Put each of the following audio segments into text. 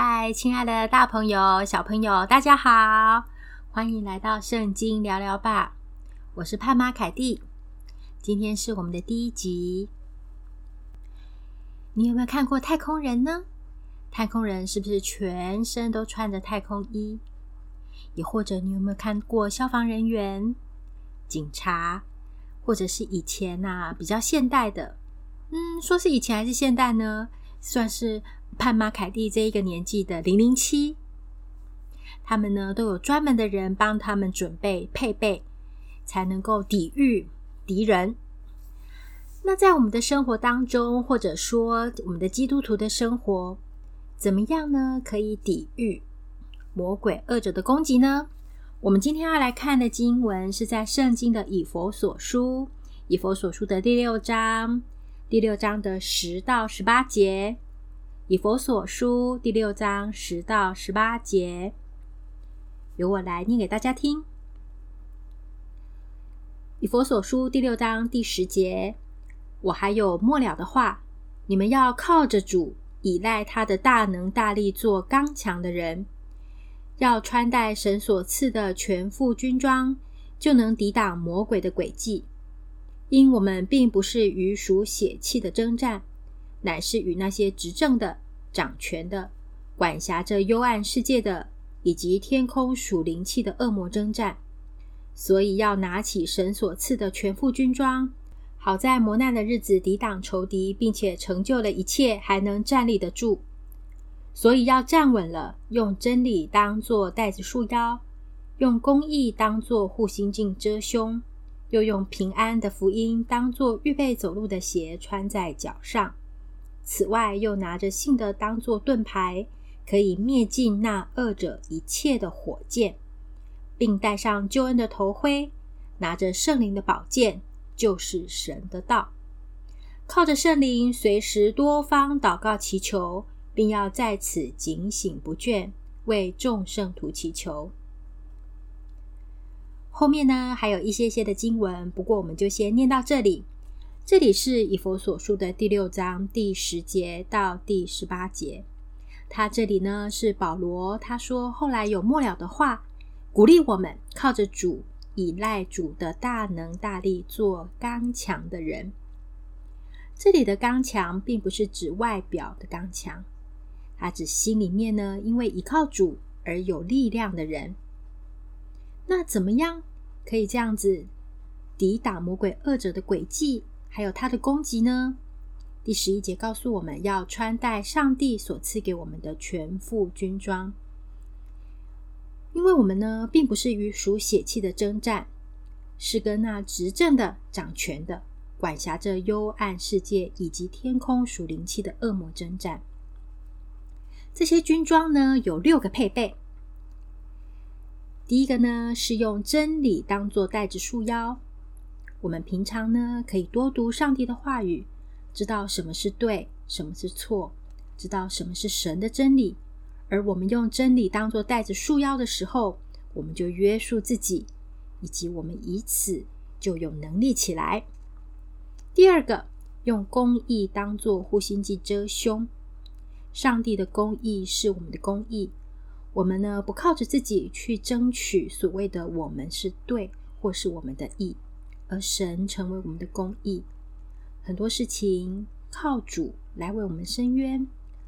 嗨，亲爱的大朋友、小朋友，大家好！欢迎来到圣经聊聊吧。我是潘妈凯蒂，今天是我们的第一集。你有没有看过太空人呢？太空人是不是全身都穿着太空衣？也或者你有没有看过消防人员、警察，或者是以前啊比较现代的？嗯，说是以前还是现代呢？算是潘妈凯蒂这一个年纪的零零七，他们呢都有专门的人帮他们准备配备，才能够抵御敌人。那在我们的生活当中，或者说我们的基督徒的生活，怎么样呢？可以抵御魔鬼恶者的攻击呢？我们今天要来看的经文是在圣经的以佛所书，以佛所书的第六章。第六章的十到十八节，以佛所书第六章十到十八节，由我来念给大家听。以佛所书第六章第十节，我还有末了的话，你们要靠着主，倚赖他的大能大力，做刚强的人，要穿戴神所赐的全副军装，就能抵挡魔鬼的诡计。因我们并不是与属血气的争战，乃是与那些执政的、掌权的、管辖着幽暗世界的，以及天空属灵气的恶魔征战。所以要拿起神所赐的全副军装，好在磨难的日子抵挡仇敌，并且成就了一切，还能站立得住。所以要站稳了，用真理当作带子束腰，用公义当作护心镜遮胸。又用平安的福音当作预备走路的鞋穿在脚上。此外，又拿着信的当作盾牌，可以灭尽那恶者一切的火箭，并戴上救恩的头盔，拿着圣灵的宝剑，就是神的道。靠着圣灵，随时多方祷告祈求，并要在此警醒不倦，为众圣徒祈求。后面呢，还有一些些的经文，不过我们就先念到这里。这里是以佛所书的第六章第十节到第十八节。他这里呢是保罗，他说后来有末了的话，鼓励我们靠着主，倚赖主的大能大力，做刚强的人。这里的刚强，并不是指外表的刚强，他指心里面呢，因为依靠主而有力量的人。那怎么样可以这样子抵挡魔鬼恶者的诡计，还有他的攻击呢？第十一节告诉我们要穿戴上帝所赐给我们的全副军装，因为我们呢，并不是与属血气的征战，是跟那执政的、掌权的、管辖着幽暗世界以及天空属灵气的恶魔征战。这些军装呢，有六个配备。第一个呢，是用真理当作带子束腰。我们平常呢，可以多读上帝的话语，知道什么是对，什么是错，知道什么是神的真理。而我们用真理当作带子束腰的时候，我们就约束自己，以及我们以此就有能力起来。第二个，用公义当做护心镜遮胸。上帝的公义是我们的公义。我们呢，不靠着自己去争取所谓的我们是对，或是我们的义，而神成为我们的公义。很多事情靠主来为我们伸冤，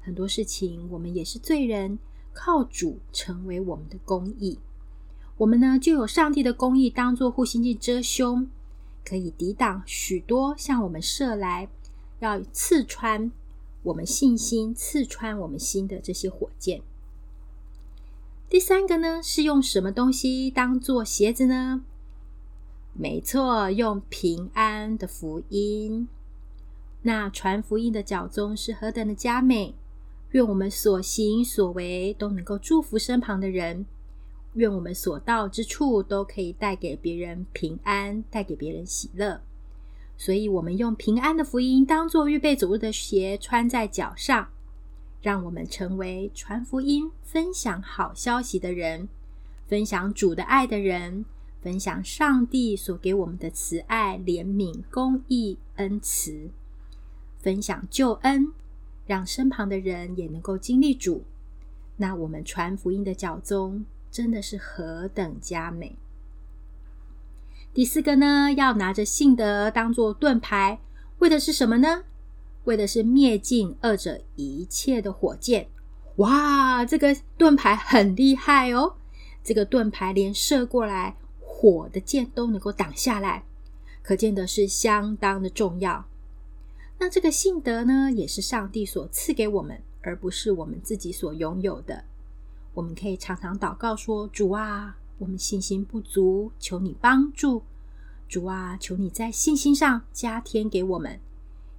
很多事情我们也是罪人，靠主成为我们的公义。我们呢，就有上帝的公义当做护心镜遮胸，可以抵挡许多向我们射来要刺穿我们信心、刺穿我们心的这些火箭。第三个呢，是用什么东西当做鞋子呢？没错，用平安的福音。那传福音的脚踪是何等的佳美！愿我们所行所为都能够祝福身旁的人，愿我们所到之处都可以带给别人平安，带给别人喜乐。所以，我们用平安的福音当做预备走路的鞋，穿在脚上。让我们成为传福音、分享好消息的人，分享主的爱的人，分享上帝所给我们的慈爱、怜悯、公义、恩慈，分享救恩，让身旁的人也能够经历主。那我们传福音的脚踪真的是何等佳美。第四个呢，要拿着信德当做盾牌，为的是什么呢？为的是灭尽恶者一切的火箭。哇，这个盾牌很厉害哦！这个盾牌连射过来火的箭都能够挡下来，可见的是相当的重要。那这个信德呢，也是上帝所赐给我们，而不是我们自己所拥有的。我们可以常常祷告说：“主啊，我们信心不足，求你帮助。主啊，求你在信心上加添给我们。”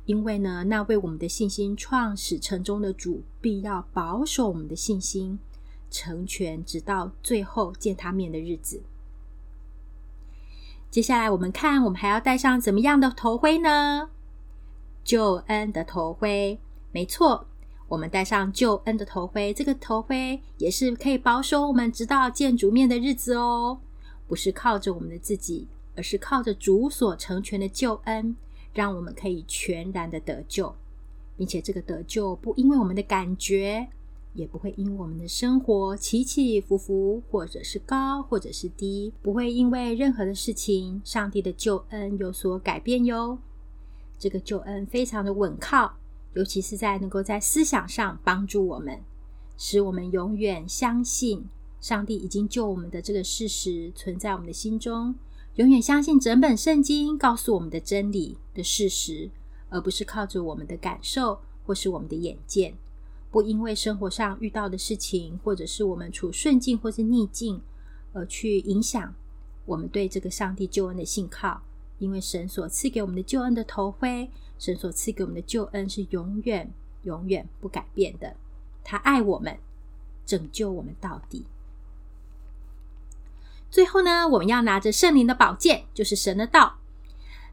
因为呢，那为我们的信心创始成终的主，必要保守我们的信心，成全直到最后见他面的日子。接下来，我们看，我们还要戴上怎么样的头盔呢？救恩的头盔，没错，我们戴上救恩的头盔，这个头盔也是可以保守我们直到见主面的日子哦。不是靠着我们的自己，而是靠着主所成全的救恩。让我们可以全然的得救，并且这个得救不因为我们的感觉，也不会因我们的生活起起伏伏，或者是高，或者是低，不会因为任何的事情，上帝的救恩有所改变哟。这个救恩非常的稳靠，尤其是在能够在思想上帮助我们，使我们永远相信上帝已经救我们的这个事实存在我们的心中。永远相信整本圣经告诉我们的真理的事实，而不是靠着我们的感受或是我们的眼见。不因为生活上遇到的事情，或者是我们处顺境或是逆境，而去影响我们对这个上帝救恩的信靠。因为神所赐给我们的救恩的头盔，神所赐给我们的救恩是永远、永远不改变的。他爱我们，拯救我们到底。最后呢，我们要拿着圣灵的宝剑，就是神的道。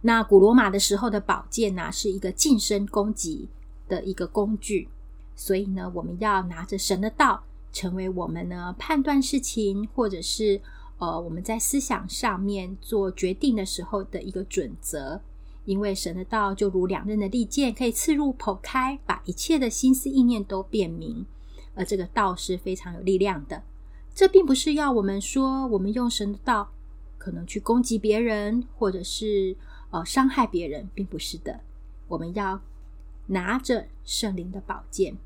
那古罗马的时候的宝剑呢，是一个近身攻击的一个工具。所以呢，我们要拿着神的道，成为我们呢判断事情，或者是呃我们在思想上面做决定的时候的一个准则。因为神的道就如两刃的利剑，可以刺入剖开，把一切的心思意念都辨明。而这个道是非常有力量的。这并不是要我们说，我们用神的道可能去攻击别人，或者是呃伤害别人，并不是的。我们要拿着圣灵的宝剑，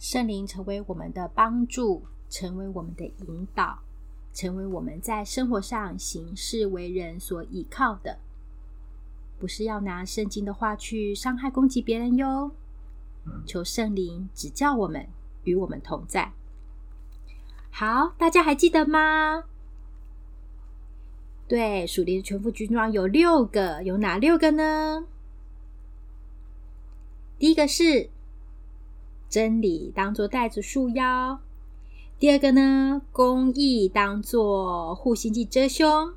圣灵成为我们的帮助，成为我们的引导，成为我们在生活上行事为人所依靠的。不是要拿圣经的话去伤害攻击别人哟。求圣灵指教我们，与我们同在。好，大家还记得吗？对，属灵的全副军装有六个，有哪六个呢？第一个是真理，当做带子束腰；第二个呢，公义当做护心镜遮胸；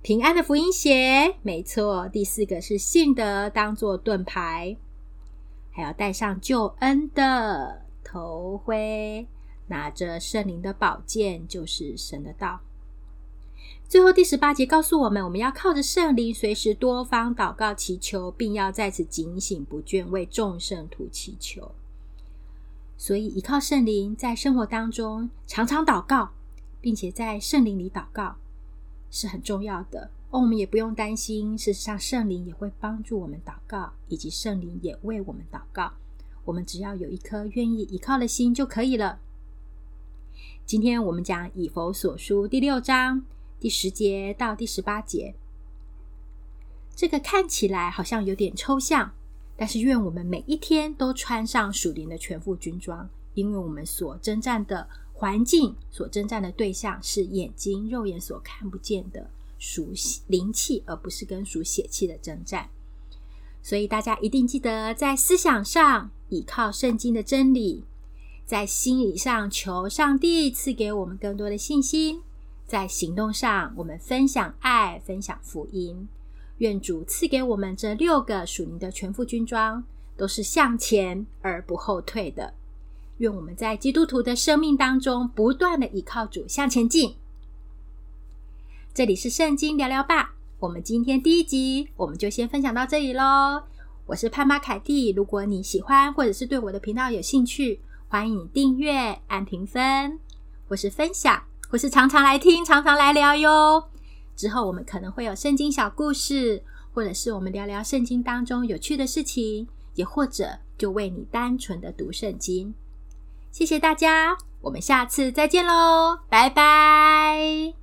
平安的福音鞋，没错；第四个是信德，当做盾牌，还要戴上救恩的头盔。拿着圣灵的宝剑，就是神的道。最后第十八节告诉我们，我们要靠着圣灵，随时多方祷告祈求，并要在此警醒不倦，为众圣徒祈求。所以，依靠圣灵，在生活当中常常祷告，并且在圣灵里祷告是很重要的。哦，我们也不用担心，事实上，圣灵也会帮助我们祷告，以及圣灵也为我们祷告。我们只要有一颗愿意依靠的心就可以了。今天我们讲以弗所书第六章第十节到第十八节，这个看起来好像有点抽象，但是愿我们每一天都穿上属灵的全副军装，因为我们所征战的环境、所征战的对象是眼睛、肉眼所看不见的属灵气，而不是跟属血气的征战。所以大家一定记得，在思想上倚靠圣经的真理。在心理上求上帝赐给我们更多的信心，在行动上我们分享爱，分享福音。愿主赐给我们这六个属灵的全副军装，都是向前而不后退的。愿我们在基督徒的生命当中不断的依靠主向前进。这里是圣经聊聊吧，我们今天第一集我们就先分享到这里喽。我是潘妈凯蒂，如果你喜欢或者是对我的频道有兴趣。欢迎你订阅、按评分，或是分享，或是常常来听、常常来聊哟。之后我们可能会有圣经小故事，或者是我们聊聊圣经当中有趣的事情，也或者就为你单纯的读圣经。谢谢大家，我们下次再见喽，拜拜。